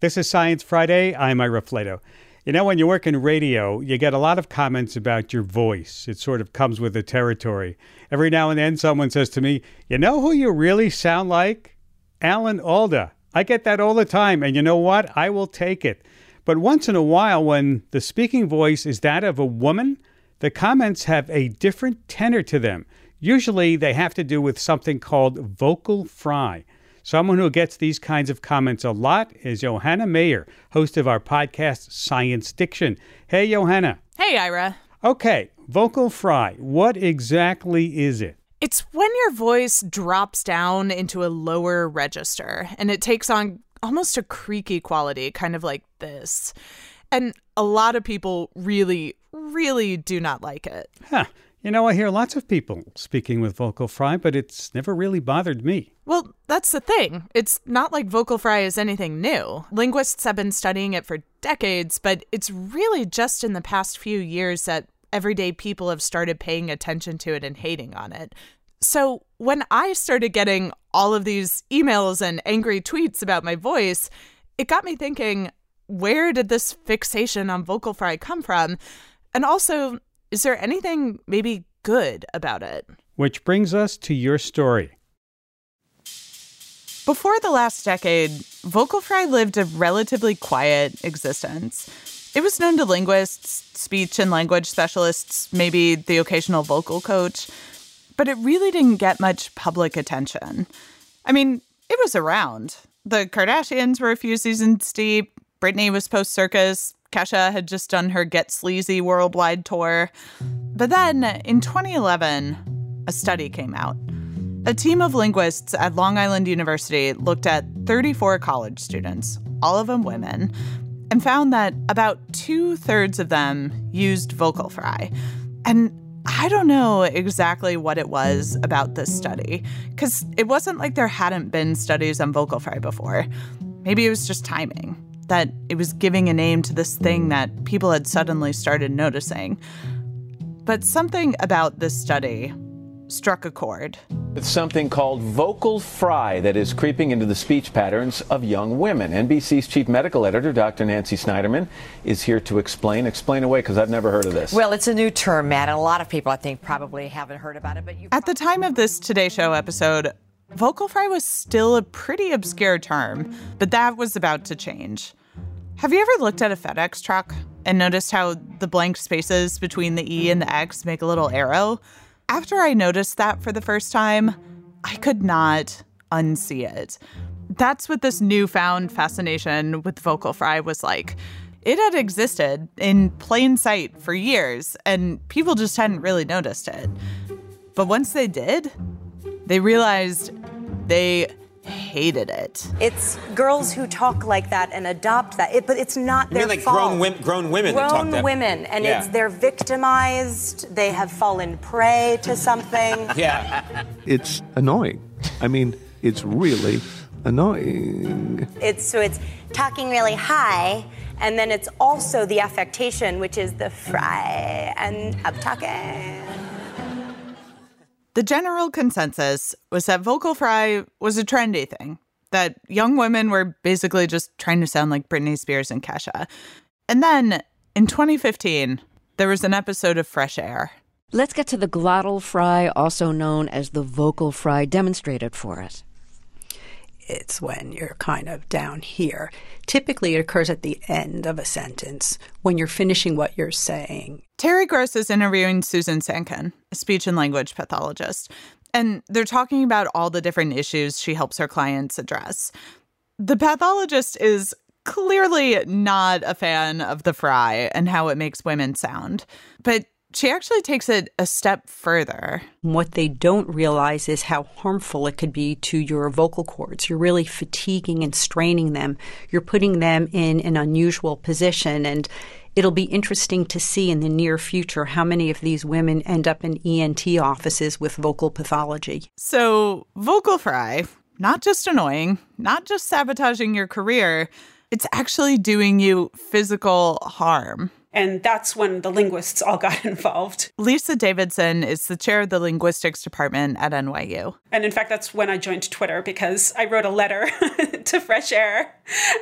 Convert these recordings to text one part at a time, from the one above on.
This is Science Friday. I'm Ira Flatow. You know, when you work in radio, you get a lot of comments about your voice. It sort of comes with the territory. Every now and then, someone says to me, You know who you really sound like? Alan Alda. I get that all the time, and you know what? I will take it. But once in a while, when the speaking voice is that of a woman, the comments have a different tenor to them. Usually, they have to do with something called vocal fry. Someone who gets these kinds of comments a lot is Johanna Mayer, host of our podcast Science Diction. Hey, Johanna. Hey, Ira. Okay, vocal fry. What exactly is it? It's when your voice drops down into a lower register and it takes on almost a creaky quality, kind of like this. And a lot of people really, really do not like it. Huh. You know, I hear lots of people speaking with vocal fry, but it's never really bothered me. Well, that's the thing. It's not like vocal fry is anything new. Linguists have been studying it for decades, but it's really just in the past few years that everyday people have started paying attention to it and hating on it. So when I started getting all of these emails and angry tweets about my voice, it got me thinking where did this fixation on vocal fry come from? And also, is there anything maybe good about it? Which brings us to your story. Before the last decade, vocal fry lived a relatively quiet existence. It was known to linguists, speech and language specialists, maybe the occasional vocal coach, but it really didn't get much public attention. I mean, it was around. The Kardashians were a few seasons deep, Britney was post circus, Kesha had just done her Get Sleazy worldwide tour. But then in 2011, a study came out. A team of linguists at Long Island University looked at 34 college students, all of them women, and found that about two thirds of them used vocal fry. And I don't know exactly what it was about this study, because it wasn't like there hadn't been studies on vocal fry before. Maybe it was just timing that it was giving a name to this thing that people had suddenly started noticing. But something about this study struck a chord. It's something called vocal fry that is creeping into the speech patterns of young women. NBC's chief medical editor, Dr. Nancy Snyderman, is here to explain. Explain away, because I've never heard of this. Well, it's a new term, Matt, and a lot of people, I think, probably haven't heard about it. But you at the time of this Today Show episode, vocal fry was still a pretty obscure term, but that was about to change. Have you ever looked at a FedEx truck and noticed how the blank spaces between the E and the X make a little arrow? After I noticed that for the first time, I could not unsee it. That's what this newfound fascination with vocal fry was like. It had existed in plain sight for years, and people just hadn't really noticed it. But once they did, they realized they hated it. It's girls who talk like that and adopt that, it, but it's not You their mean like fault. grown, women, grown women that talk Grown that women, and Yeah. it's they're victimized. They have fallen prey to something. Yeah. It's annoying. I mean, it's really annoying. It's so it's talking really high, and then it's also the affectation, which is the fry and up talking. The general consensus was that vocal fry was a trendy thing, that young women were basically just trying to sound like Britney Spears and Kesha. And then in 2015, there was an episode of Fresh Air. Let's get to the glottal fry, also known as the vocal fry, demonstrated for us. It's when you're kind of down here. Typically, it occurs at the end of a sentence when you're finishing what you're saying. Terry Gross is interviewing Susan Sankin, a speech and language pathologist, and they're talking about all the different issues she helps her clients address. The pathologist is clearly not a fan of the fry and how it makes women sound, but she actually takes it a step further. What they don't realize is how harmful it could be to your vocal cords. You're really fatiguing and straining them. You're putting them in an unusual position. And it'll be interesting to see in the near future how many of these women end up in ENT offices with vocal pathology. So, vocal fry, not just annoying, not just sabotaging your career, it's actually doing you physical harm. And that's when the linguists all got involved. Lisa Davidson is the chair of the linguistics department at NYU. And in fact, that's when I joined Twitter because I wrote a letter to Fresh Air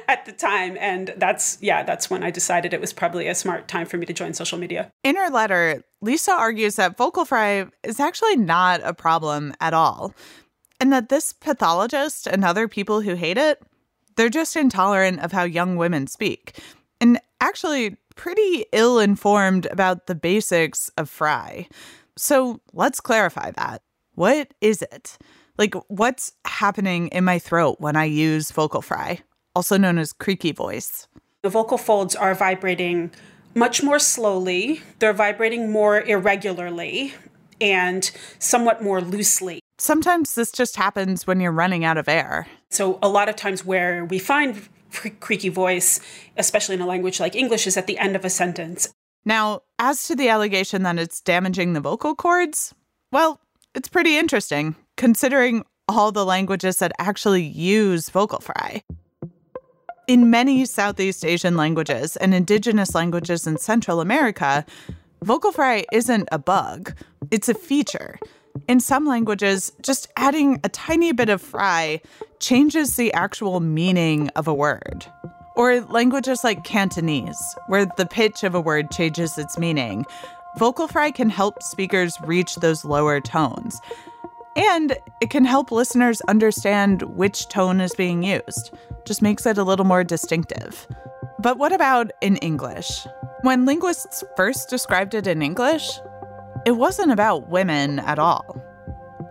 at the time. And that's, yeah, that's when I decided it was probably a smart time for me to join social media. In her letter, Lisa argues that vocal fry is actually not a problem at all. And that this pathologist and other people who hate it, they're just intolerant of how young women speak. And actually, pretty ill informed about the basics of fry. So let's clarify that. What is it? Like, what's happening in my throat when I use vocal fry, also known as creaky voice? The vocal folds are vibrating much more slowly, they're vibrating more irregularly and somewhat more loosely. Sometimes this just happens when you're running out of air. So, a lot of times where we find creaky voice, especially in a language like English, is at the end of a sentence. Now, as to the allegation that it's damaging the vocal cords, well, it's pretty interesting considering all the languages that actually use vocal fry. In many Southeast Asian languages and indigenous languages in Central America, vocal fry isn't a bug, it's a feature. In some languages, just adding a tiny bit of fry changes the actual meaning of a word. Or languages like Cantonese, where the pitch of a word changes its meaning. Vocal fry can help speakers reach those lower tones. And it can help listeners understand which tone is being used. Just makes it a little more distinctive. But what about in English? When linguists first described it in English, it wasn't about women at all.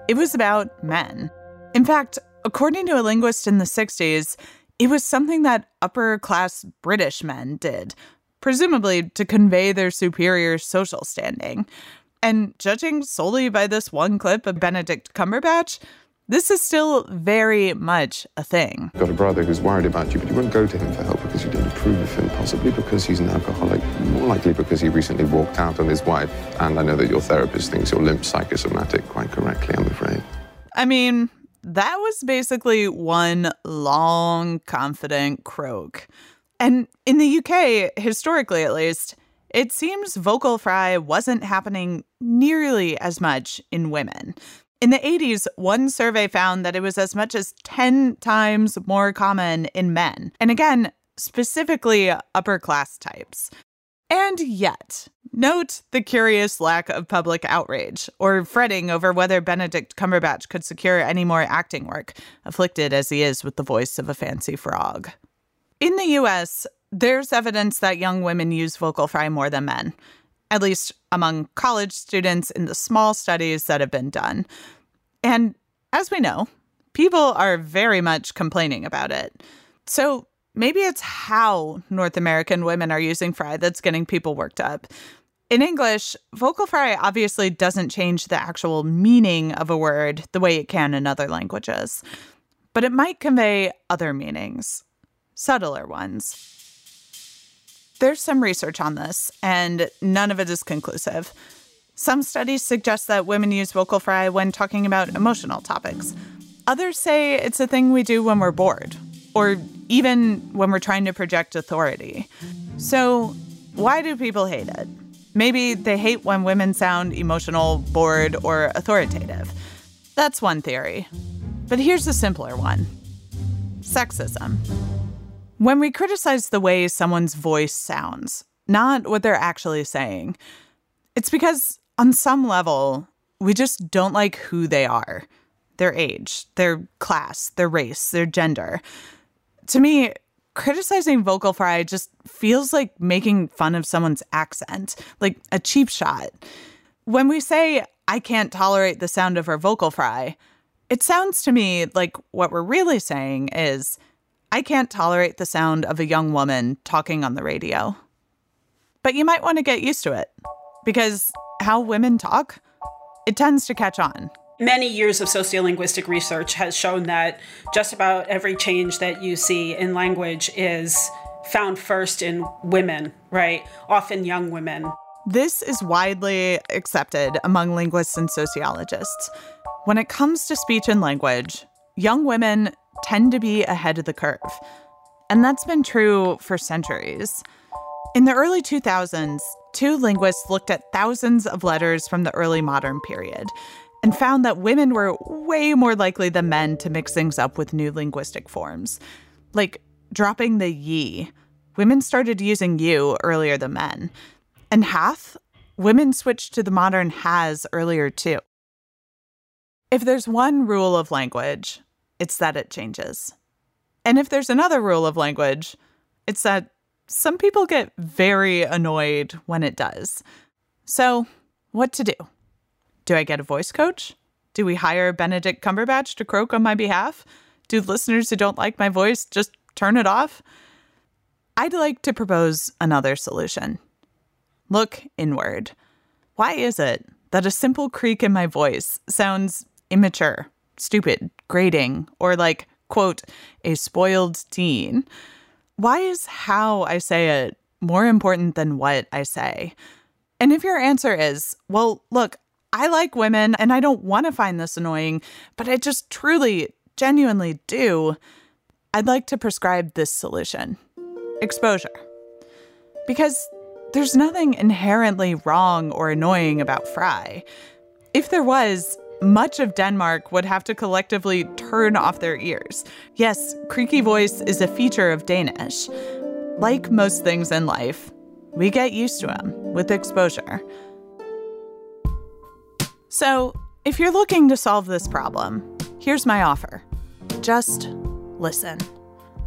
It was about men. In fact, according to a linguist in the 60s, it was something that upper class British men did, presumably to convey their superior social standing. And judging solely by this one clip of Benedict Cumberbatch, this is still very much a thing. Got a brother who's worried about you, but you wouldn't go to him for help because you don't approve of him, possibly because he's an alcoholic, more likely because he recently walked out on his wife. And I know that your therapist thinks you're limp psychosomatic quite correctly, I'm afraid. I mean, that was basically one long, confident croak. And in the UK, historically at least, it seems vocal fry wasn't happening nearly as much in women. In the 80s, one survey found that it was as much as 10 times more common in men. And again, specifically upper class types. And yet, note the curious lack of public outrage or fretting over whether Benedict Cumberbatch could secure any more acting work, afflicted as he is with the voice of a fancy frog. In the US, there's evidence that young women use vocal fry more than men at least among college students in the small studies that have been done. And as we know, people are very much complaining about it. So maybe it's how North American women are using fry that's getting people worked up. In English, vocal fry obviously doesn't change the actual meaning of a word the way it can in other languages, but it might convey other meanings, subtler ones. There's some research on this, and none of it is conclusive. Some studies suggest that women use vocal fry when talking about emotional topics. Others say it's a thing we do when we're bored, or even when we're trying to project authority. So, why do people hate it? Maybe they hate when women sound emotional, bored, or authoritative. That's one theory. But here's a simpler one sexism. When we criticize the way someone's voice sounds, not what they're actually saying, it's because on some level, we just don't like who they are. their age, their class, their race, their gender. To me, criticizing vocal fry just feels like making fun of someone's accent, like a cheap shot. When we say, I can't tolerate the sound of her vocal fry, it sounds to me like what we're really saying is, I can't tolerate the sound of a young woman talking on the radio. But you might want to get used to it because how women talk, it tends to catch on. Many years of sociolinguistic research has shown that just about every change that you see in language is found first in women, right? Often young women. This is widely accepted among linguists and sociologists. When it comes to speech and language, young women tend to be ahead of the curve. And that's been true for centuries. In the early 2000s, two linguists looked at thousands of letters from the early modern period and found that women were way more likely than men to mix things up with new linguistic forms, like dropping the ye. Women started using you earlier than men. And hath, women switched to the modern has earlier too. If there's one rule of language, it's that it changes. And if there's another rule of language, it's that some people get very annoyed when it does. So, what to do? Do I get a voice coach? Do we hire Benedict Cumberbatch to croak on my behalf? Do listeners who don't like my voice just turn it off? I'd like to propose another solution. Look inward. Why is it that a simple creak in my voice sounds immature, stupid, grating, or like, quote, a spoiled teen? Why is how I say it more important than what I say? And if your answer is, well, look, I like women and I don't want to find this annoying, but I just truly, genuinely do, I'd like to prescribe this solution exposure. Because there's nothing inherently wrong or annoying about Fry. If there was, much of Denmark would have to collectively turn off their ears. Yes, creaky voice is a feature of Danish. Like most things in life, we get used to them with exposure. So, if you're looking to solve this problem, here's my offer just listen.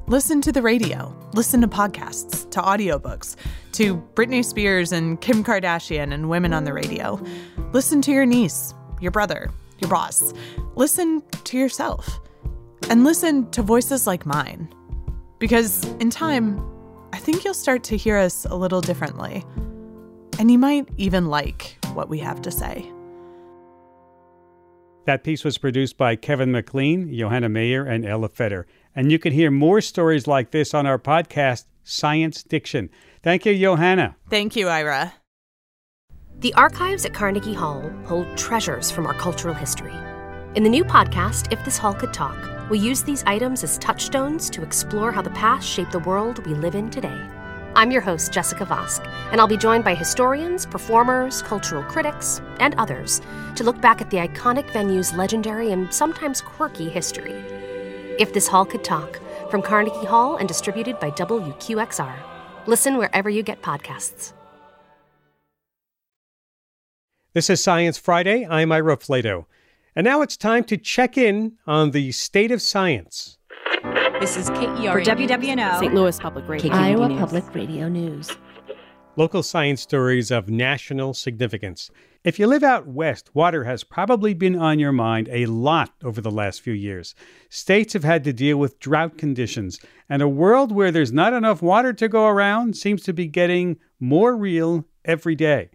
Listen to the radio, listen to podcasts, to audiobooks, to Britney Spears and Kim Kardashian and women on the radio. Listen to your niece, your brother, your boss. Listen to yourself. And listen to voices like mine. Because in time, I think you'll start to hear us a little differently. And you might even like what we have to say. That piece was produced by Kevin McLean, Johanna Mayer, and Ella Feder. And you can hear more stories like this on our podcast, Science Diction. Thank you, Johanna. Thank you, Ira. The archives at Carnegie Hall hold treasures from our cultural history. In the new podcast, If This Hall Could Talk, we use these items as touchstones to explore how the past shaped the world we live in today. I'm your host, Jessica Vosk, and I'll be joined by historians, performers, cultural critics, and others to look back at the iconic venue's legendary and sometimes quirky history. If This Hall Could Talk, from Carnegie Hall and distributed by WQXR. Listen wherever you get podcasts. This is Science Friday. I'm Ira Flatow. And now it's time to check in on the state of science. This is KERA for WWNO, St. Louis Public Radio, Iowa News. Public Radio News. Local science stories of national significance. If you live out west, water has probably been on your mind a lot over the last few years. States have had to deal with drought conditions, and a world where there's not enough water to go around seems to be getting more real every day.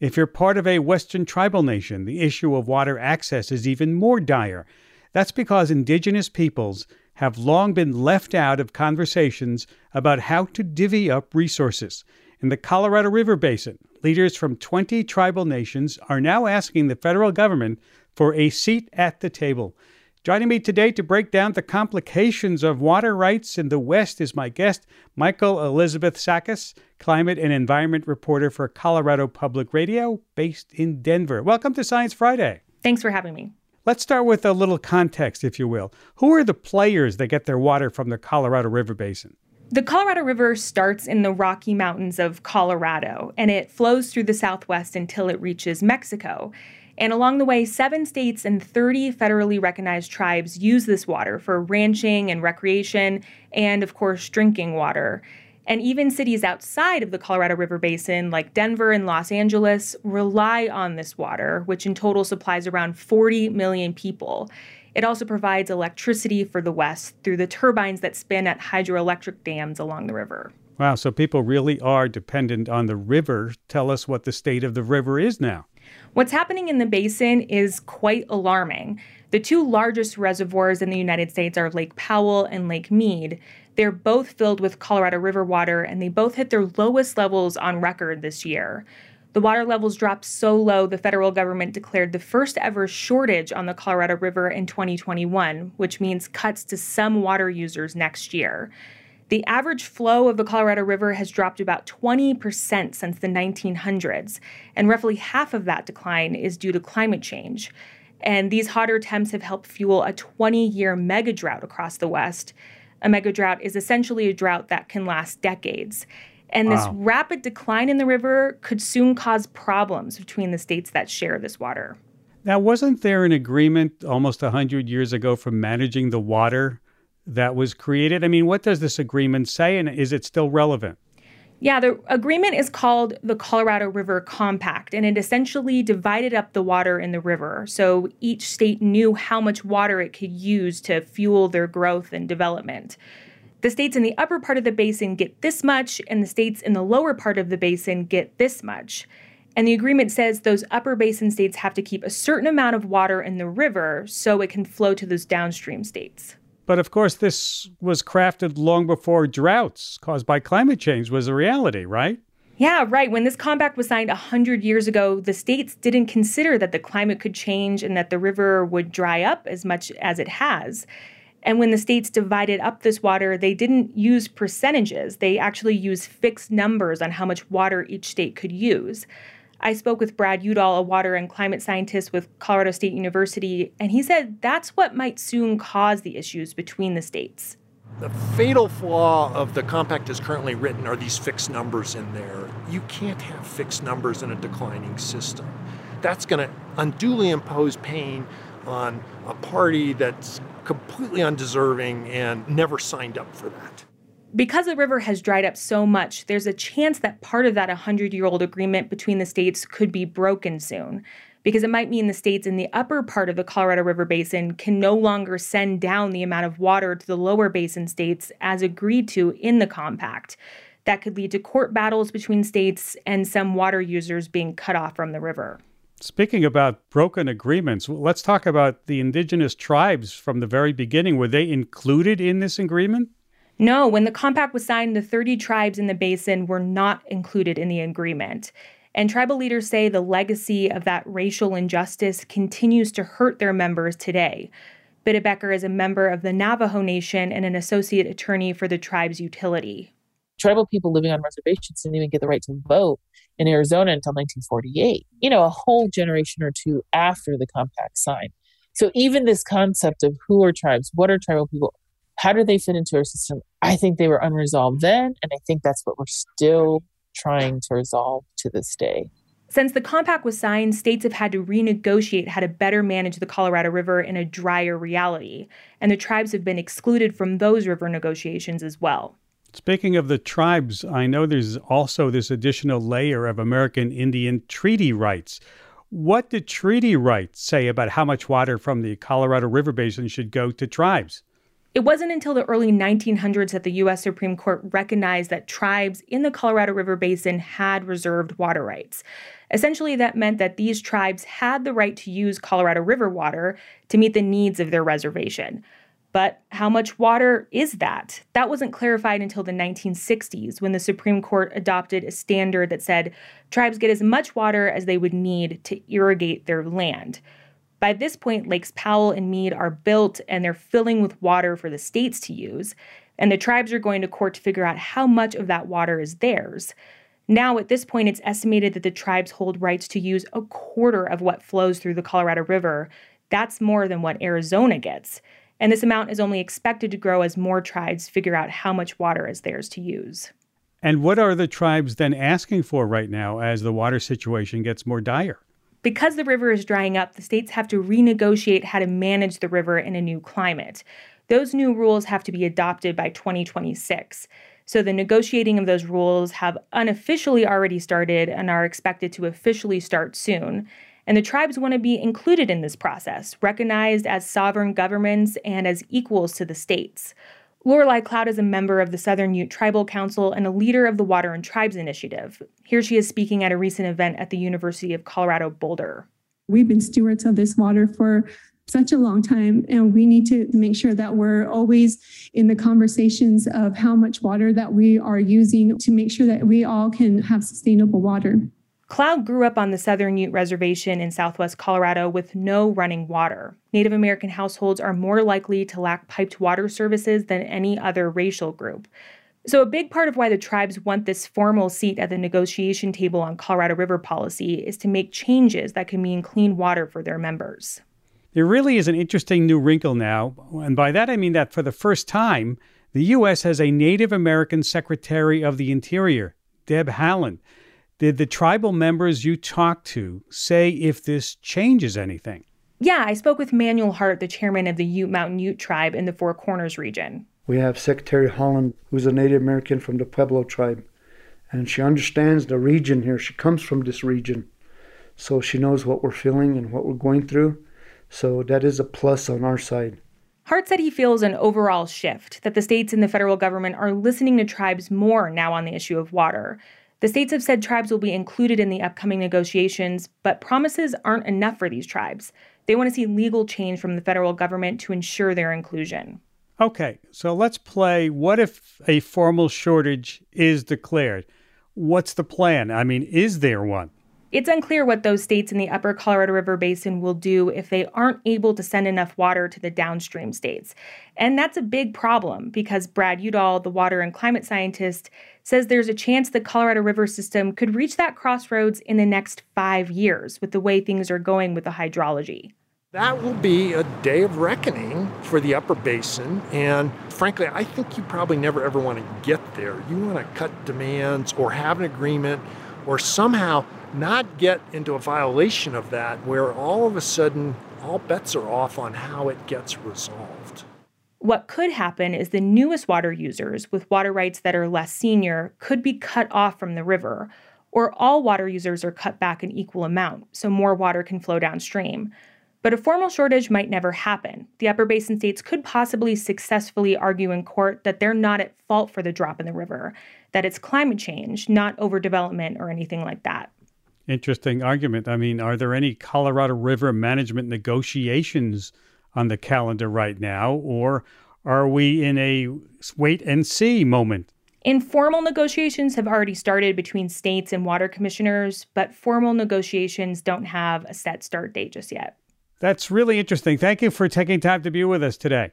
If you're part of a Western tribal nation, the issue of water access is even more dire. That's because indigenous peoples have long been left out of conversations about how to divvy up resources. In the Colorado River Basin, leaders from 20 tribal nations are now asking the federal government for a seat at the table. Joining me today to break down the complications of water rights in the West is my guest, Michael Elizabeth Sakas, climate and environment reporter for Colorado Public Radio, based in Denver. Welcome to Science Friday. Thanks for having me. Let's start with a little context, if you will. Who are the players that get their water from the Colorado River Basin? The Colorado River starts in the Rocky Mountains of Colorado and it flows through the southwest until it reaches Mexico. And along the way, seven states and 30 federally recognized tribes use this water for ranching and recreation, and of course, drinking water. And even cities outside of the Colorado River Basin, like Denver and Los Angeles, rely on this water, which in total supplies around 40 million people. It also provides electricity for the West through the turbines that spin at hydroelectric dams along the river. Wow, so people really are dependent on the river. Tell us what the state of the river is now. What's happening in the basin is quite alarming. The two largest reservoirs in the United States are Lake Powell and Lake Mead. They're both filled with Colorado River water, and they both hit their lowest levels on record this year. The water levels dropped so low, the federal government declared the first ever shortage on the Colorado River in 2021, which means cuts to some water users next year. The average flow of the Colorado River has dropped about 20% since the 1900s, and roughly half of that decline is due to climate change. And these hotter temps have helped fuel a 20 year mega drought across the West. A mega drought is essentially a drought that can last decades. And wow. this rapid decline in the river could soon cause problems between the states that share this water. Now, wasn't there an agreement almost 100 years ago for managing the water that was created? I mean, what does this agreement say, and is it still relevant? Yeah, the agreement is called the Colorado River Compact, and it essentially divided up the water in the river. So each state knew how much water it could use to fuel their growth and development. The states in the upper part of the basin get this much, and the states in the lower part of the basin get this much. And the agreement says those upper basin states have to keep a certain amount of water in the river so it can flow to those downstream states. But of course, this was crafted long before droughts caused by climate change was a reality, right? Yeah, right. When this compact was signed 100 years ago, the states didn't consider that the climate could change and that the river would dry up as much as it has. And when the states divided up this water, they didn't use percentages. They actually used fixed numbers on how much water each state could use. I spoke with Brad Udall, a water and climate scientist with Colorado State University, and he said that's what might soon cause the issues between the states. The fatal flaw of the compact as currently written are these fixed numbers in there. You can't have fixed numbers in a declining system. That's going to unduly impose pain on a party that's completely undeserving and never signed up for that because the river has dried up so much, there's a chance that part of that 100 year old agreement between the states could be broken soon. Because it might mean the states in the upper part of the Colorado River Basin can no longer send down the amount of water to the lower basin states as agreed to in the compact. That could lead to court battles between states and some water users being cut off from the river. Speaking about broken agreements, let's talk about the indigenous tribes from the very beginning. Were they included in this agreement? No, when the compact was signed, the 30 tribes in the basin were not included in the agreement. And tribal leaders say the legacy of that racial injustice continues to hurt their members today. Bidtah Becker is a member of the Navajo Nation and an associate attorney for the tribe's utility. Tribal people living on reservations didn't even get the right to vote in Arizona until 1948, you know, a whole generation or two after the compact signed. So even this concept of who are tribes, what are tribal people, how do they fit into our system? I think they were unresolved then, and I think that's what we're still trying to resolve to this day. Since the compact was signed, states have had to renegotiate how to better manage the Colorado River in a drier reality, and the tribes have been excluded from those river negotiations as well. Speaking of the tribes, I know there's also this additional layer of American Indian treaty rights. What do treaty rights say about how much water from the Colorado River Basin should go to tribes? It wasn't until the early 1900s that the U.S. Supreme Court recognized that tribes in the Colorado River Basin had reserved water rights. Essentially, that meant that these tribes had the right to use Colorado River water to meet the needs of their reservation. But how much water is that? That wasn't clarified until the 1960s when the Supreme Court adopted a standard that said tribes get as much water as they would need to irrigate their land. By this point, Lakes Powell and Mead are built and they're filling with water for the states to use, and the tribes are going to court to figure out how much of that water is theirs. Now, at this point, it's estimated that the tribes hold rights to use a quarter of what flows through the Colorado River. That's more than what Arizona gets. And this amount is only expected to grow as more tribes figure out how much water is theirs to use. And what are the tribes then asking for right now as the water situation gets more dire? Because the river is drying up, the states have to renegotiate how to manage the river in a new climate. Those new rules have to be adopted by 2026. So the negotiating of those rules have unofficially already started and are expected to officially start soon. And the tribes want to be included in this process, recognized as sovereign governments and as equals to the states. Lorelei Cloud is a member of the Southern Ute Tribal Council and a leader of the Water and Tribes Initiative. Here she is speaking at a recent event at the University of Colorado Boulder. We've been stewards of this water for such a long time and we need to make sure that we're always in the conversations of how much water that we are using to make sure that we all can have sustainable water. Cloud grew up on the Southern Ute Reservation in southwest Colorado with no running water. Native American households are more likely to lack piped water services than any other racial group. So, a big part of why the tribes want this formal seat at the negotiation table on Colorado River policy is to make changes that can mean clean water for their members. There really is an interesting new wrinkle now, and by that I mean that for the first time, the U.S. has a Native American Secretary of the Interior, Deb Haaland. Did the tribal members you talked to say if this changes anything? Yeah, I spoke with Manuel Heart, the chairman of the Ute Mountain Ute tribe in the Four Corners region. We have Secretary Haaland, who's a Native American from the Pueblo tribe, and she understands the region here. She comes from this region, so she knows what we're feeling and what we're going through. So that is a plus on our side. Heart said he feels an overall shift, that the states and the federal government are listening to tribes more now on the issue of water. The states have said tribes will be included in the upcoming negotiations, but promises aren't enough for these tribes. They want to see legal change from the federal government to ensure their inclusion. Okay, so let's play what if a formal shortage is declared? What's the plan? I mean, is there one? It's unclear what those states in the upper Colorado River Basin will do if they aren't able to send enough water to the downstream states. And that's a big problem because Brad Udall, the water and climate scientist, says there's a chance the Colorado River system could reach that crossroads in the next five years with the way things are going with the hydrology. That will be a day of reckoning for the upper basin. And frankly, I think you probably never ever want to get there. You want to cut demands or have an agreement or somehow not get into a violation of that where all of a sudden all bets are off on how it gets resolved. What could happen is the newest water users with water rights that are less senior could be cut off from the river, or all water users are cut back an equal amount so more water can flow downstream. But a formal shortage might never happen. The upper basin states could possibly successfully argue in court that they're not at fault for the drop in the river, that it's climate change, not overdevelopment or anything like that. Interesting argument. I mean, are there any Colorado River management negotiations on the calendar right now, or are we in a wait and see moment? Informal negotiations have already started between states and water commissioners, but formal negotiations don't have a set start date just yet. That's really interesting. Thank you for taking time to be with us today.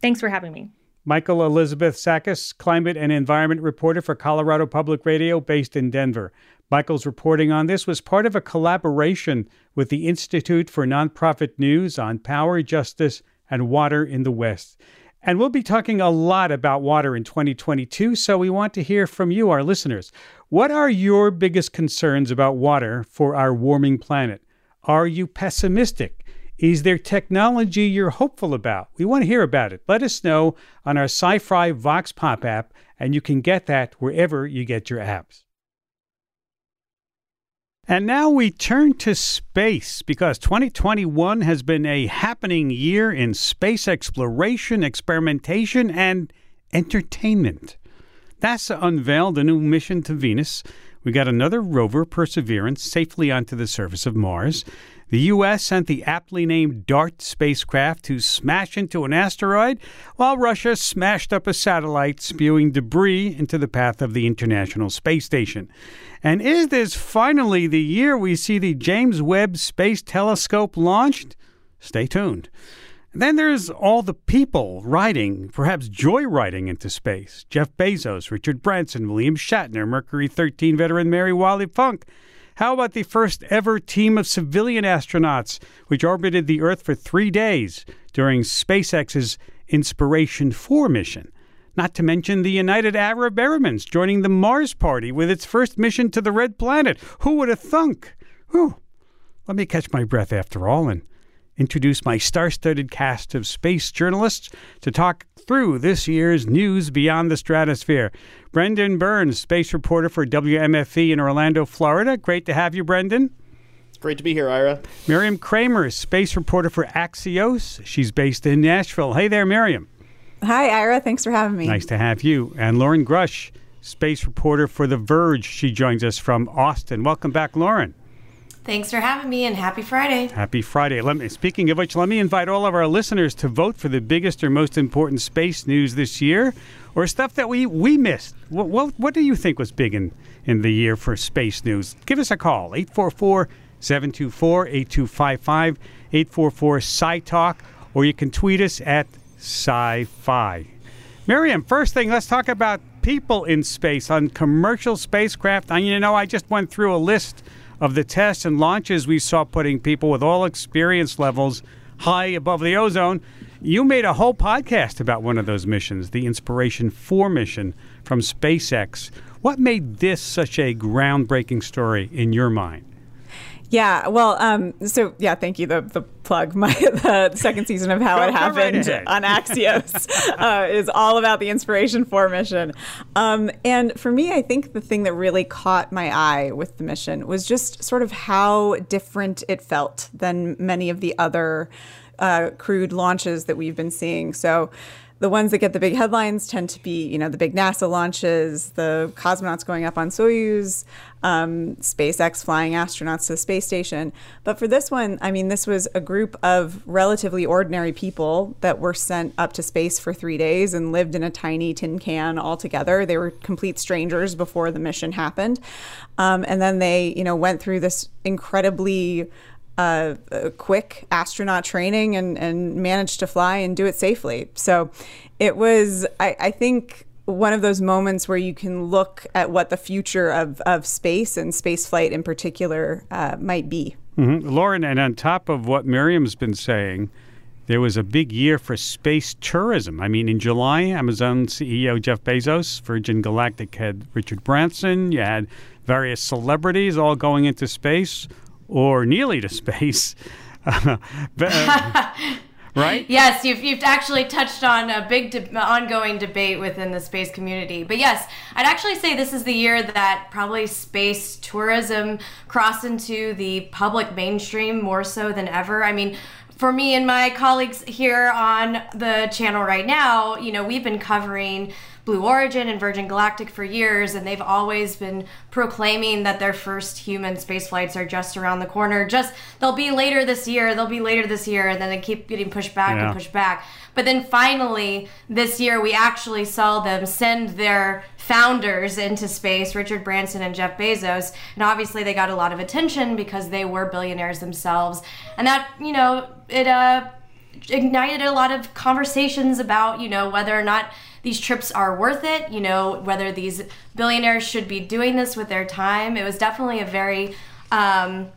Thanks for having me. Michael Elizabeth Sakas, climate and environment reporter for Colorado Public Radio, based in Denver. Michael's reporting on this was part of a collaboration with the Institute for Nonprofit News on power, justice, and water in the West. And we'll be talking a lot about water in 2022, so we want to hear from you, our listeners. What are your biggest concerns about water for our warming planet? Are you pessimistic? Is there technology you're hopeful about? We want to hear about it. Let us know on our Sci-Fi Vox Pop app, and you can get that wherever you get your apps. And now we turn to space because 2021 has been a happening year in space exploration, experimentation, and entertainment. NASA unveiled a new mission to Venus. We got another rover, Perseverance, safely onto the surface of Mars. The U.S. sent the aptly named DART spacecraft to smash into an asteroid, while Russia smashed up a satellite, spewing debris into the path of the International Space Station. And is this finally the year we see the James Webb Space Telescope launched? Stay tuned. Then there's all the people riding, perhaps joyriding into space. Jeff Bezos, Richard Branson, William Shatner, Mercury 13 veteran Mary Wiley Funk. How about the first ever team of civilian astronauts, which orbited the Earth for three days during SpaceX's Inspiration 4 mission? Not to mention the United Arab Emirates joining the Mars Party with its first mission to the Red Planet. Who would have thunk? Whew. let me catch my breath after all and introduce my star studded cast of space journalists to talk through this year's news beyond the stratosphere. Brendan Byrne, space reporter for WMFE in Orlando, Florida. Great to have you, Brendan. Great to be here, Ira. Miriam Kramer, space reporter for Axios. She's based in Nashville. Hey there, Miriam. Hi, Ira. Thanks for having me. Nice to have you. And Lauren Grush, space reporter for The Verge. She joins us from Austin. Welcome back, Lauren. Thanks for having me and happy Friday. Happy Friday. Let me, speaking of which, let me invite all of our listeners to vote for the biggest or most important space news this year or stuff that we, we missed. What, what, what do you think was big in, in the year for space news? Give us a call, 844 724 8255, 844 Sci Talk, or you can tweet us at Sci Fi. Miriam, first thing, let's talk about people in space on commercial spacecraft. I, you know, I just went through a list of the tests and launches we saw putting people with all experience levels high above the ozone. You made a whole podcast about one of those missions, the Inspiration 4 mission from SpaceX. What made this such a groundbreaking story in your mind? Yeah, well, um, so yeah, thank you. The the plug, my the second season of How Go- It go right Happened on Axios uh, is all about the Inspiration Four mission. Um, and for me, I think the thing that really caught my eye with the mission was just sort of how different it felt than many of the other uh, crewed launches that we've been seeing. So the ones that get the big headlines tend to be, you know, the big NASA launches, the cosmonauts going up on Soyuz, um, SpaceX flying astronauts to the space station. But for this one, I mean, this was a group of relatively ordinary people that were sent up to space for three days and lived in a tiny tin can all together. They were complete strangers before the mission happened. Um, and then they, you know, went through this incredibly uh, quick astronaut training and, and managed to fly and do it safely. So it was, I, I think, one of those moments where you can look at what the future of, of space and space flight in particular uh, might be. hmm Lauren, and on top of what Miriam's been saying, there was a big year for space tourism. I mean, in July, Amazon CEO Jeff Bezos, Virgin Galactic head Richard Branson, you had various celebrities all going into space or nearly to space. But, uh, right? Yes, you've, you've actually touched on a big de- ongoing debate within the space community. But yes, I'd actually say this is the year that probably space tourism crossed into the public mainstream more so than ever. I mean, for me and my colleagues here on the channel right now, you know, we've been covering Blue Origin and Virgin Galactic for years, and they've always been proclaiming that their first human space flights are just around the corner. Just they'll be later this year, they'll be later this year, and then they keep getting pushed back Yeah. and pushed back. But then finally, this year, we actually saw them send their founders into space, Richard Branson and Jeff Bezos. And obviously, they got a lot of attention because they were billionaires themselves. And that, you know, it uh, ignited a lot of conversations about, you know, whether or not these trips are worth it, you know, whether these billionaires should be doing this with their time. It was definitely a very um,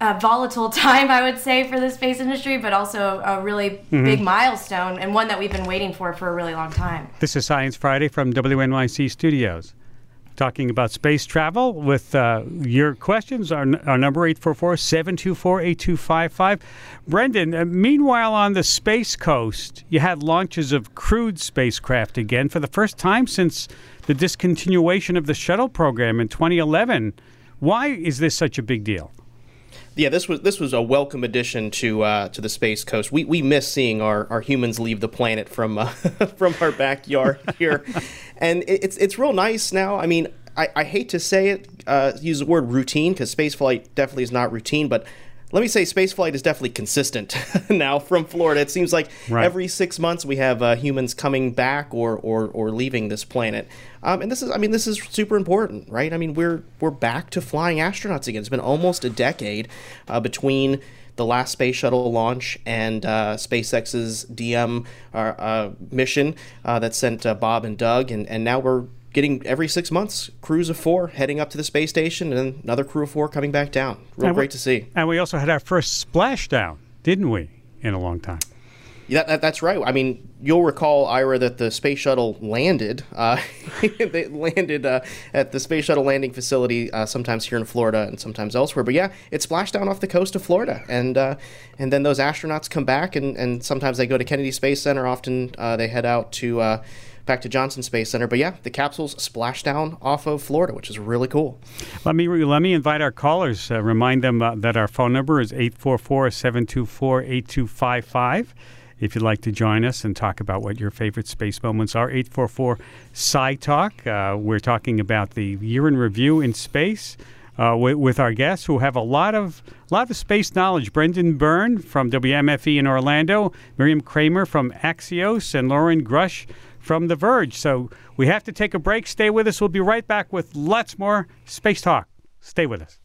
a volatile time, I would say, for the space industry, but also a really Mhm. big milestone and one that we've been waiting for for a really long time. This is Science Friday from WNYC Studios. Talking about space travel with uh, your questions. Our, our number 844 724 8255. Brendan, uh, meanwhile, on the Space Coast, you had launches of crewed spacecraft again for the first time since the discontinuation of the shuttle program in 2011. Why is this such a big deal? Yeah, this was this was a welcome addition to uh, to the space coast. We we miss seeing our, our humans leave the planet from uh, from our backyard here, and it, it's it's real nice now. I mean, I, I hate to say it, uh, use the word routine because spaceflight definitely is not routine, but let me say spaceflight is definitely consistent now from Florida. It seems like Right. every six months we have uh, humans coming back or, or, or leaving this planet. Um, and this is, I mean, this is super important, right? I mean, we're we're back to flying astronauts again. It's been almost a decade uh, between the last space shuttle launch and uh, SpaceX's DM uh, uh, mission uh, that sent uh, Bob and Doug, and, and now we're getting every six months crews of four heading up to the space station, and then another crew of four coming back down. Real And we- great to see. And we also had our first splashdown, didn't we, in a long time? Yeah, that, that's right. I mean, you'll recall, Ira, that the space shuttle landed. Uh, they landed uh, at the space shuttle landing facility, uh, sometimes here in Florida and sometimes elsewhere. But yeah, it splashed down off the coast of Florida, and uh, and then those astronauts come back, and, and sometimes they go to Kennedy Space Center. Often uh, they head out to uh, back to Johnson Space Center. But yeah, the capsules splash down off of Florida, which is really cool. Let me let me invite our callers. Uh, remind them uh, that our phone number is 844-724-8255. If you'd like to join us and talk about what your favorite space moments are, 844 Sci Talk. Uh, we're talking about the year in review in space. Uh, with, with, our guests who have a lot of lot of space knowledge. Brendan Byrne from WMFE in Orlando, Miriam Kramer from Axios, and Lauren Grush from The Verge. So we have to take a break. Stay with us. We'll be right back with lots more space talk. Stay with us.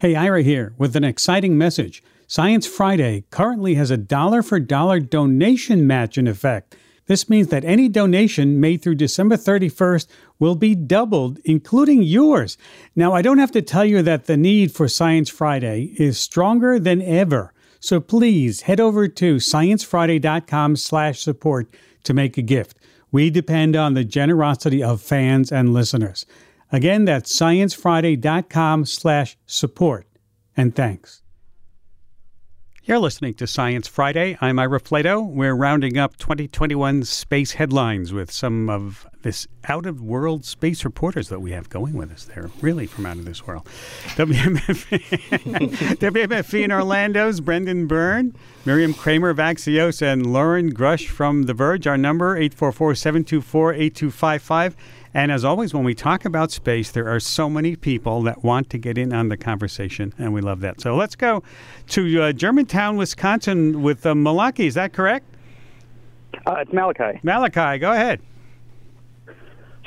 Hey, Ira here with an exciting message. Science Friday currently has a dollar for dollar donation match in effect. This means that any donation made through December 31st will be doubled, including yours. Now, I don't have to tell you that the need for Science Friday is stronger than ever. So please head over to sciencefriday.com slash support to make a gift. We depend on the generosity of fans and listeners. Again, that's sciencefriday.com slash support. And thanks. You're listening to Science Friday. I'm Ira Flatow. We're rounding up 2021 space headlines with some of this out of world space reporters that we have going with us. They're really from out of this world. WMFE, WMFE in Orlando's Brendan Byrne, Miriam Kramer of Axios, and Lauren Grush from The Verge. Our number 844 724 8255. And as always, when we talk about space, there are so many people that want to get in on the conversation, and we love that. So let's go to uh, Germantown, Wisconsin with uh, Malachi. Is that correct? Uh, it's Malachi. Malachi, go ahead.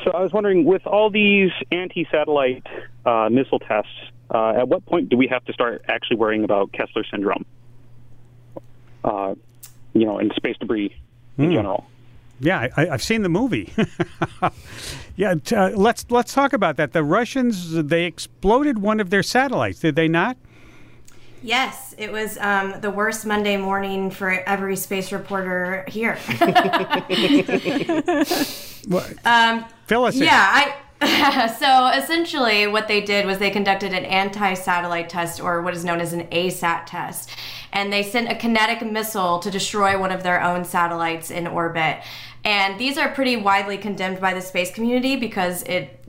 So I was wondering, with all these anti-satellite uh, missile tests, uh, at what point do we have to start actually worrying about Kessler syndrome? Uh, you know, and space debris in Hmm. general. Yeah, I, I've seen the movie. yeah, t- uh, let's let's talk about that. The Russians they exploded one of their satellites, did they not? Yes, it was um, the worst Monday morning for every space reporter here. um, Fill us in. yeah, I. so essentially, what they did was they conducted an anti-satellite test, or what is known as an ASAT test, and they sent a kinetic missile to destroy one of their own satellites in orbit. And these are pretty widely condemned by the space community because it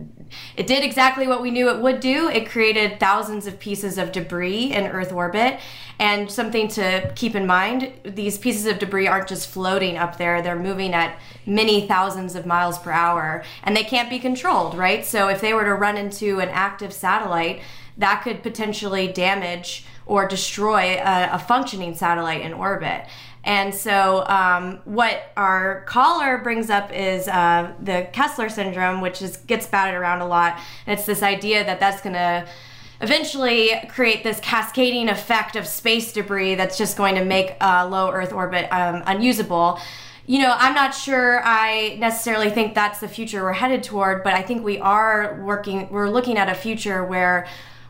it did exactly what we knew it would do. It created thousands of pieces of debris in Earth orbit. And something to keep in mind these pieces of debris aren't just floating up there, they're moving at many thousands of miles per hour and they can't be controlled, right? So if they were to run into an active satellite, that could potentially damage or destroy a, a functioning satellite in orbit. And so, um, what our caller brings up is uh, the Kessler syndrome, which is gets batted around a lot. And it's this idea that that's going to eventually create this cascading effect of space debris that's just going to make uh, low Earth orbit um, unusable. You know, I'm not sure I necessarily think that's the future we're headed toward, but I think we are working, we're looking at a future where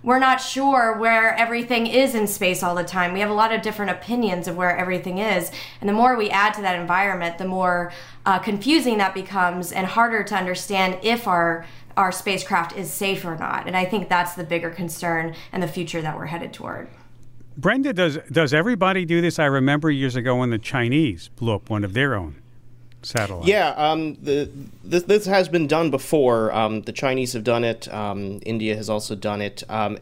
we're not sure where everything is in space all the time. We have a lot of different opinions of where everything is. And the more we add to that environment, the more uh, confusing that becomes and harder to understand if our our spacecraft is safe or not. And I think that's the bigger concern and the future that we're headed toward. Brendan, does does everybody do this? I remember years ago when the Chinese blew up one of their own satellites. Yeah, um, the, this, this has been done before. Um, the Chinese have done it. Um, India has also done it. Um,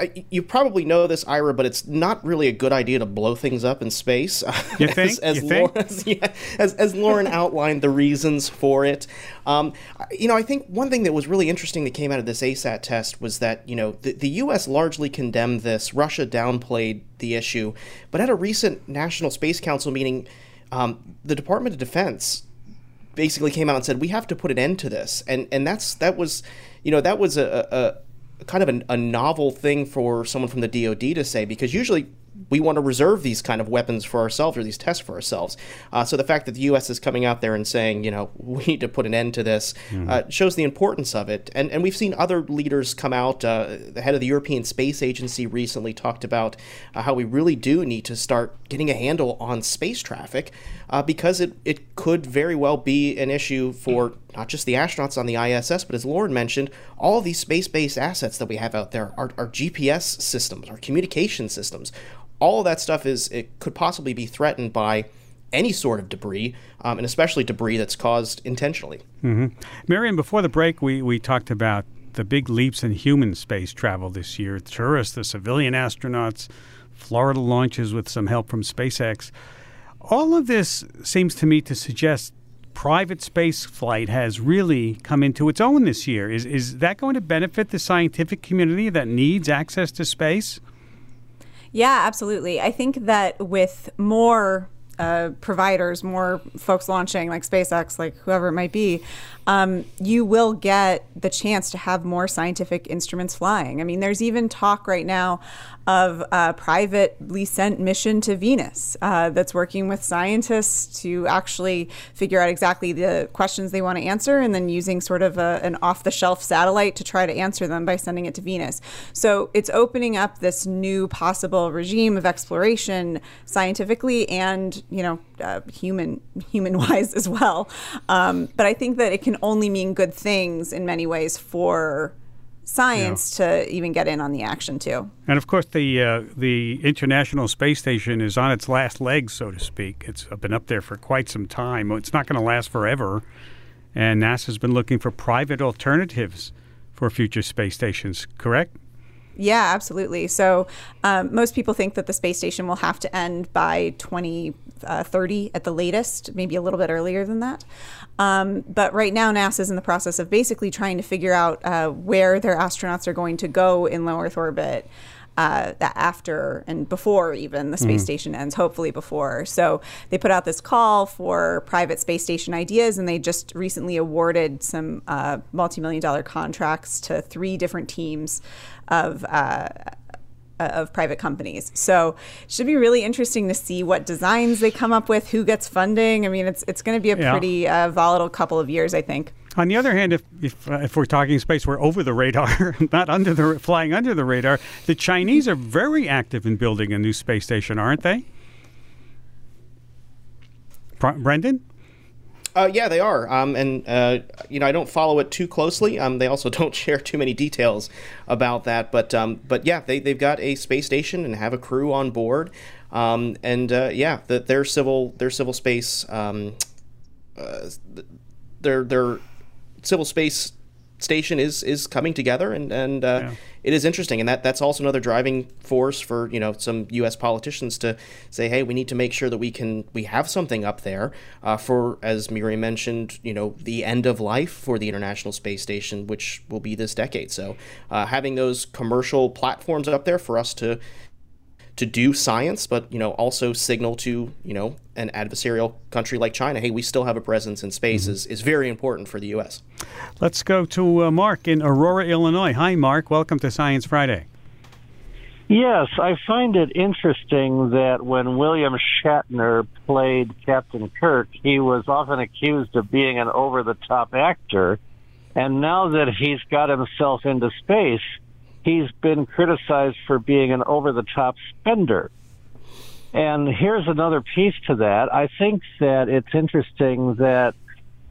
I, you probably know this, Ira, but it's not really a good idea to blow things up in space. You think? As, as, You think? Lauren, as, yeah, as, as Lauren outlined the reasons for it. Um, you know, I think one thing that was really interesting that came out of this ASAT test was that, you know, the, the U.S. largely condemned this. Russia downplayed the issue. But at a recent National Space Council meeting, um, the Department of Defense basically came out and said we have to put an end to this. And and that's that was you know that was a, a, kind of a novel thing for someone from the DoD to say because usually we want to reserve these kind of weapons for ourselves or these tests for ourselves. Uh, so the fact that the U.S. is coming out there and saying, you know, we need to put an end to this uh, shows the importance of it. And and we've seen other leaders come out. Uh, the head of the European Space Agency recently talked about uh, how we really do need to start getting a handle on space traffic uh, because it, it could very well be an issue for not just the astronauts on the ISS, but as Lauren mentioned, all these space based assets that we have out there, our, our GPS systems, our communication systems, all of that stuff is, it could possibly be threatened by any sort of debris, um, and especially debris that's caused intentionally. hmm Miriam, before the break, we, we talked about the big leaps in human space travel this year tourists, the civilian astronauts, Florida launches with some help from SpaceX. All of this seems to me to suggest private space flight has really come into its own this year. Is, is that going to benefit the scientific community that needs access to space? Yeah, absolutely. I think that with more uh, providers, more folks launching like SpaceX, like whoever it might be, um, you will get the chance to have more scientific instruments flying. I mean, there's even talk right now of a privately sent mission to Venus uh, that's working with scientists to actually figure out exactly the questions they want to answer and then using sort of a, an off the shelf satellite to try to answer them by sending it to Venus. So it's opening up this new possible regime of exploration scientifically and, you know, uh, human human wise as well. Um, but I think that it can only mean good things in many ways for science to even get in on the action too. And of course, the uh, the International Space Station is on its last legs, so to speak. It's been up there for quite some time. It's not going to last forever, and NASA's been looking for private alternatives for future space stations. Correct? Yeah, absolutely. So um, most people think that the space station will have to end by 2030 at the latest, maybe a little bit earlier than that. Um, but right now, NASA is in the process of basically trying to figure out uh, where their astronauts are going to go in low Earth orbit. Uh, that after and before even the space Mhm. station ends, hopefully before. So they put out this call for private space station ideas, and they just recently awarded some uh, multi-million dollar contracts to three different teams of. Uh, of private companies. So it should be really interesting to see what designs they come up with, who gets funding. I mean, it's it's going to be a Yeah. pretty uh, volatile couple of years, I think. On the other hand, if if, uh, if we're talking space, we're over the radar, not under the flying under the radar. The Chinese are very active in building a new space station, aren't they? Br- Brendan. Uh, yeah, they are. Um, and, uh, you know, I don't follow it too closely. Um, they also don't share too many details about that. But, um, but yeah, they, they've got a space station and have a crew on board. Um, and, uh, yeah, the, their civil, their civil space, um, uh, their, their civil space station is, is coming together and, and, uh, it is interesting. And that, that's also another driving force for, you know, some U.S. politicians to say, hey, we need to make sure that we can, we have something up there, uh, for, as Miriam mentioned, you know, the end of life for the International Space Station, which will be this decade. So, uh, having those commercial platforms up there for us to, to do science, but you know also signal to you know an adversarial country like China, hey, we still have a presence in space is, is very important for the U.S. Let's go to uh, Mark in Aurora, Illinois. Hi, Mark. Welcome to Science Friday. Yes, I find it interesting that when William Shatner played Captain Kirk, he was often accused of being an over the top actor. And now that he's got himself into space, he's been criticized for being an over the top spender. And here's another piece to that. I think that it's interesting that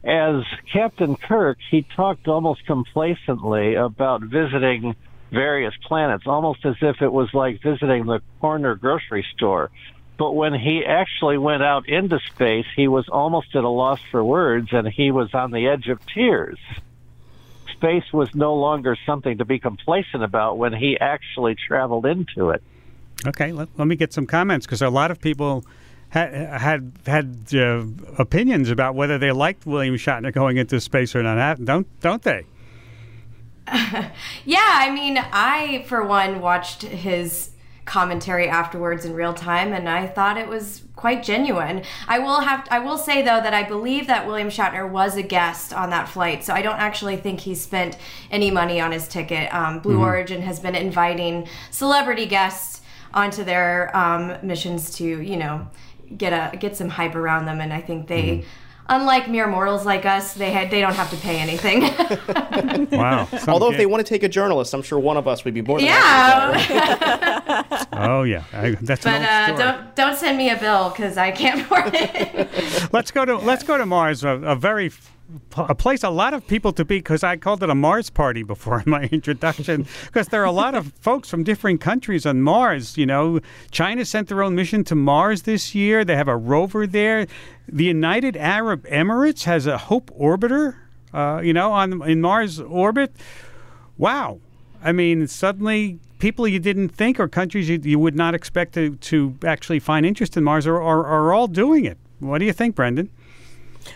as Captain Kirk, he talked almost complacently about visiting various planets, almost as if it was like visiting the corner grocery store. But when he actually went out into space, he was almost at a loss for words and he was on the edge of tears. Space was no longer something to be complacent about when he actually traveled into it. Okay, let, let me get some comments because a lot of people had had had uh, opinions about whether they liked William Shatner going into space or not. Don't don't they? Yeah, I mean, I, for one, watched his commentary afterwards in real time and I thought it was quite genuine. I will have I will say though that I believe that William Shatner was a guest on that flight. So I don't actually think he spent any money on his ticket. Um, Blue Mm-hmm. Mhm. Origin has been inviting celebrity guests onto their um, missions to, you know, get a get some hype around them. And I think they. Mm-hmm. Unlike mere mortals like us, they had they don't have to pay anything. Wow. Although if they want to take a journalist, I'm sure one of us would be more than yeah, Oh yeah, I, that's but an old uh, don't don't send me a bill because I can't afford it. Let's go to let's go to Mars. A, a very a place a lot of people to be because I called it a Mars party before in my introduction because there are a lot of folks from different countries on Mars. You know, China sent their own mission to Mars this year. They have a rover there. The United Arab Emirates has a Hope orbiter. Uh, you know, on in Mars orbit. Wow. I mean, suddenly people you didn't think or countries you, you would not expect to, to actually find interest in Mars are, are, are all doing it. What do you think, Brendan?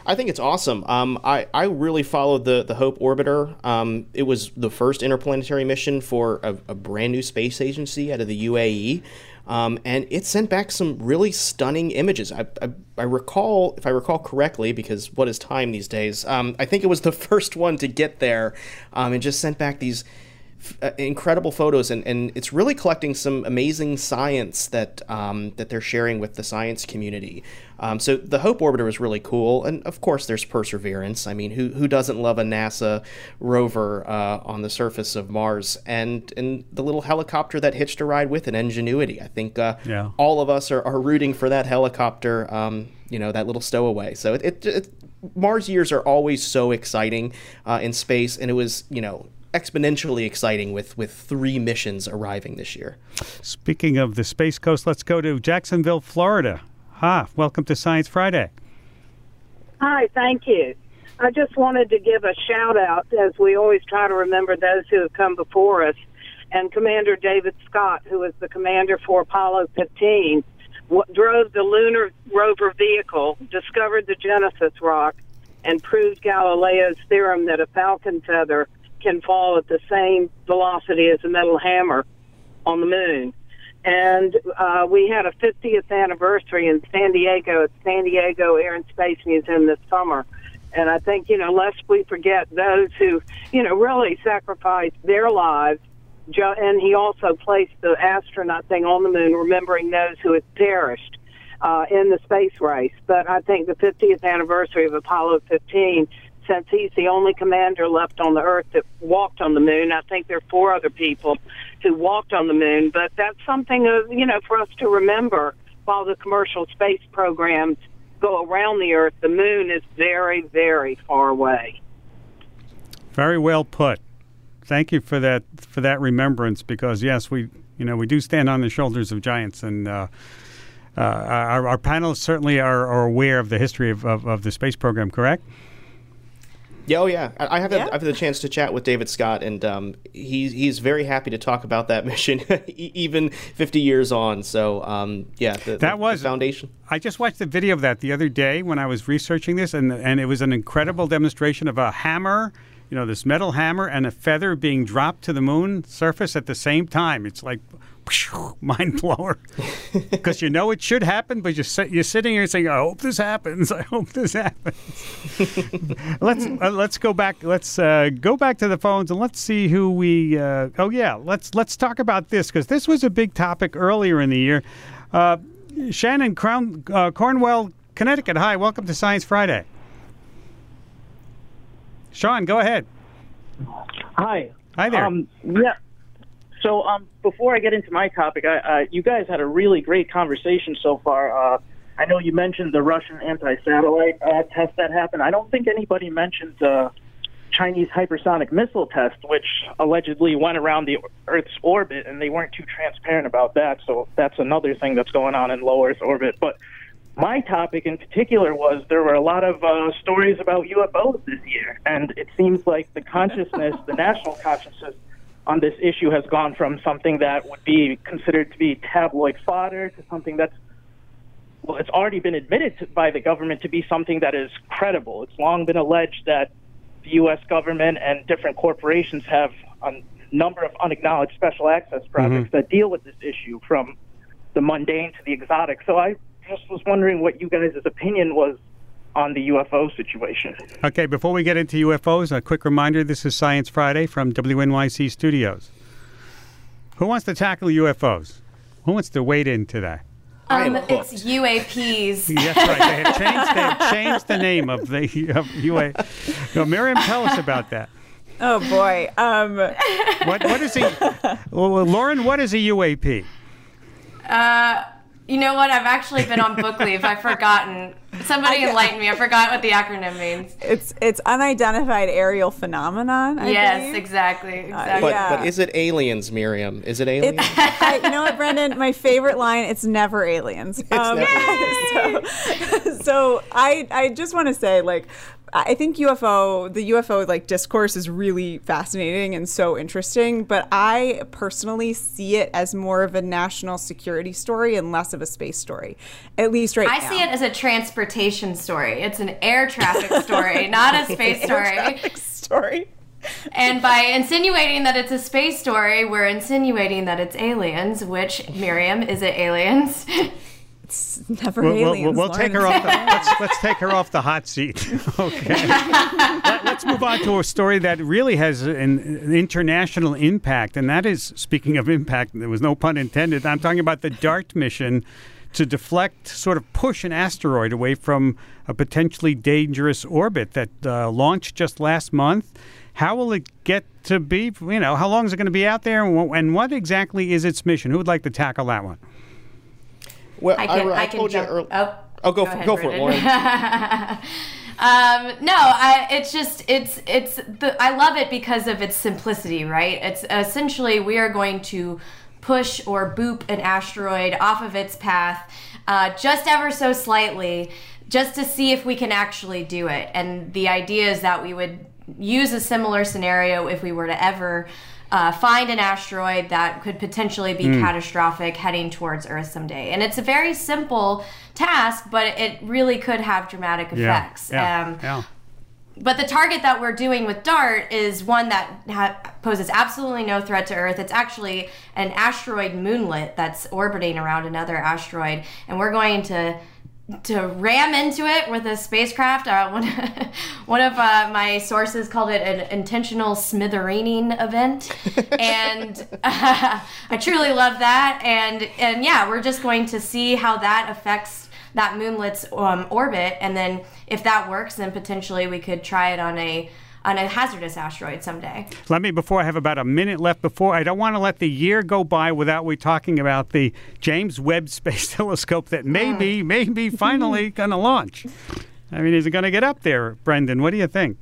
I think it's awesome. Um, I, I really followed the, the Hope Orbiter. Um, it was the first interplanetary mission for a, a brand new space agency out of the UAE. Um, and it sent back some really stunning images. I, I, I, recall, if I recall correctly, because what is time these days? Um, I think it was the first one to get there um, and just sent back these uh, incredible photos, and, and it's really collecting some amazing science that um, that they're sharing with the science community. Um, so the Hope orbiter is really cool, and of course there's Perseverance. I mean, who who doesn't love a NASA rover uh, on the surface of Mars, and and the little helicopter that hitched a ride with an Ingenuity. I think uh, Yeah. all of us are, are rooting for that helicopter. Um, you know that little stowaway. So it, it, it Mars years are always so exciting uh, in space, and it was you know exponentially exciting with with three missions arriving this year. Speaking of the Space Coast, let's go to Jacksonville, Florida. Ha, welcome to Science Friday. Hi, thank you. I just wanted to give a shout out, as we always try to remember those who have come before us, and Commander David Scott, who was the commander for Apollo 15, w- drove the lunar rover vehicle, discovered the Genesis rock, and proved Galileo's theorem that a falcon feather can fall at the same velocity as a metal hammer on the moon. And uh, we had a 50th anniversary in San Diego at San Diego Air and Space Museum this summer. And I think, you know, lest we forget those who, you know, really sacrificed their lives. Jo- And he also placed the astronaut thing on the moon, remembering those who had perished uh, in the space race. But I think the 50th anniversary of Apollo 15, since he's the only commander left on the Earth that walked on the moon, I think there are four other people who walked on the moon. But that's something, of, you know, for us to remember while the commercial space programs go around the Earth. The moon is very, very far away. Very well put. Thank you for that for that remembrance because yes, we you know we do stand on the shoulders of giants and. Uh, uh, our, our panelists certainly are, are aware of the history of, of, of the space program, correct? Yeah, oh yeah. I I have, had, I've had the chance to chat with David Scott, and um, he's he's very happy to talk about that mission, e- even 50 years on. So um, yeah, the, That the was- foundation. I just watched the video of that the other day when I was researching this, and and it was an incredible demonstration of a hammer, you know, this metal hammer and a feather being dropped to the moon surface at the same time. It's like mind blower because you know it should happen, but you're you're sitting here saying, "I hope this happens. I hope this happens." let's uh, let's go back. Let's uh, go back to the phones and let's see who we. Uh, oh yeah, let's let's talk about this because this was a big topic earlier in the year. Uh, Shannon Crown, uh, Cornwell, Connecticut. Hi, welcome to Science Friday. Sean, go ahead. Hi. Hi there. Um, yeah. So um, before I get into my topic, I, uh, you guys had a really great conversation so far. Uh, I know you mentioned the Russian anti-satellite uh, test that happened. I don't think anybody mentioned the Chinese hypersonic missile test, which allegedly went around the Earth's orbit, and they weren't too transparent about that. So that's another thing that's going on in low Earth orbit. But my topic in particular was there were a lot of uh, stories about UFOs this year, and it seems like the consciousness, the national consciousness on this issue has gone from something that would be considered to be tabloid fodder to something that's well, it's already been admitted to, by the government to be something that is credible. It's long been alleged that the U.S. government and different corporations have a number of unacknowledged special access projects that deal with this issue, from the mundane to the exotic. So I just was wondering what you guys' opinion was on the UFO situation. Okay, before we get into UFOs, a quick reminder this is Science Friday from WNYC Studios. Who wants to tackle UFOs? Who wants to wade into that? Um, it's UAPs. That's right. They have changed, they have changed the name of the of UA. No, Miriam, tell us about that. Oh boy. Um, What what is a well, Lauren? What is a UAP? Uh, you know what? I've actually been on book leave. I've forgotten. Somebody enlighten me. I forgot what the acronym means. It's it's unidentified aerial phenomenon. I yes, believe. exactly. Exactly. But, yeah. but is it aliens, Miriam? Is it aliens? I, you know what, Brendan? My favorite line: "It's never aliens." Um, so, so I I just want to say, like, I think UFO, the UFO like discourse is really fascinating and so interesting. But I personally see it as more of a national security story and less of a space story, at least right I now. see it as a transportation story. It's an air traffic story, not a space story. story. And by insinuating that it's a space story, we're insinuating that it's aliens, which Miriam is it aliens? It's never We'll, we'll- we'll take her off. The, let's let's take her off the hot seat. Okay. Let, us move on to a story that really has an, an international impact, and that is speaking of impact. There was no pun intended. I'm talking about the DART mission to deflect, sort of push an asteroid away from a potentially dangerous orbit that uh, launched just last month. How will it get to be? You know, how long is it going to be out there, and what exactly is its mission? Who would like to tackle that one? Well, I can. I, I, I told you earlier. Oh, Oh, go, for, ahead, go for it. Lauren. um, no, I, it's just it's it's the I love it because of its simplicity, right? It's essentially we are going to push or boop an asteroid off of its path uh, just ever so slightly, just to see if we can actually do it. And the idea is that we would use a similar scenario if we were to ever. Uh, find an asteroid that could potentially be Hmm. catastrophic heading towards Earth someday. And it's a very simple task, but it really could have dramatic effects. Yeah. Um, yeah. but the target that we're doing with DART is one that ha- poses absolutely no threat to Earth. It's actually an asteroid moonlet that's orbiting around another asteroid, and we're going to to ram into it with a spacecraft. Uh, one, one of uh, my sources called it an intentional smithereening event, and uh, I truly love that. And and yeah, we're just going to see how that affects that moonlet's um, orbit, and then if that works, then potentially we could try it on a on a hazardous asteroid someday. Let me, before I have about a minute left, before I don't want to let the year go by without we talking about the James Webb Space Telescope that maybe, maybe finally going to launch. I mean, is it going to get up there, Brendan? What do you think?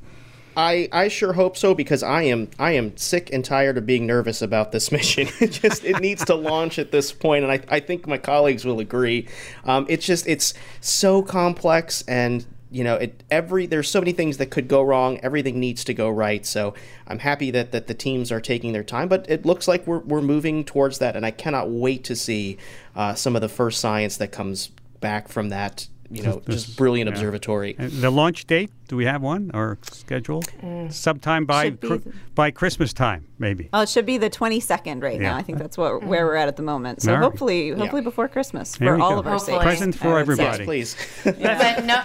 I, I sure hope so because I am I am sick and tired of being nervous about this mission. It just it needs to launch at this point, and I, I think my colleagues will agree. Um, it's just it's so complex, and you know it every there's so many things that could go wrong. Everything needs to go right. So I'm happy that that the teams are taking their time, but it looks like we're we're moving towards that, and I cannot wait to see uh, some of the first science that comes back from that. You know, This- just brilliant yeah. observatory. The launch date? Do we have one or scheduled? Mm. Sometime by cr- the- by Christmas time, maybe. Well, it should be the 22nd right Yeah. now. I think that's what where we're at at the moment. So All right. hopefully, Yeah. hopefully before Christmas There for all go. of our Hopefully. sakes. Present for I would say. everybody. please. But no,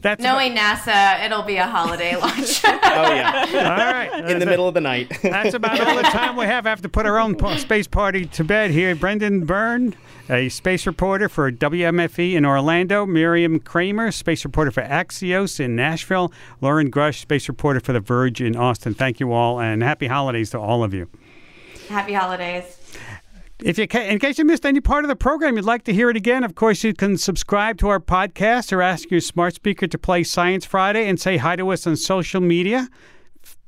That's knowing NASA, it'll be a holiday launch. Oh yeah. All right. In the middle of the night. That's about all the time we have. I have to put our own pa- space party to bed here. Brendan Byrne, a space reporter for WMFE in Orlando. Miriam Kramer, space reporter for Axios in Nashville. Lauren Grush, space reporter for The Verge in Austin. Thank you all, and happy holidays to all of you. Happy holidays. If you in case you missed any part of the program, you'd like to hear it again, of course, you can subscribe to our podcast or ask your smart speaker to play Science Friday and say hi to us on social media.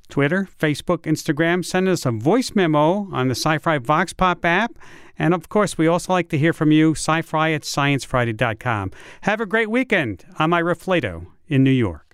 Twitter, Facebook, Instagram. Send us a voice memo on the Sci-Fi Vox Pop app. And of course, we also like to hear from you, sci-fi at sciencefriday.com. Have a great weekend. I'm Ira Flatow in New York.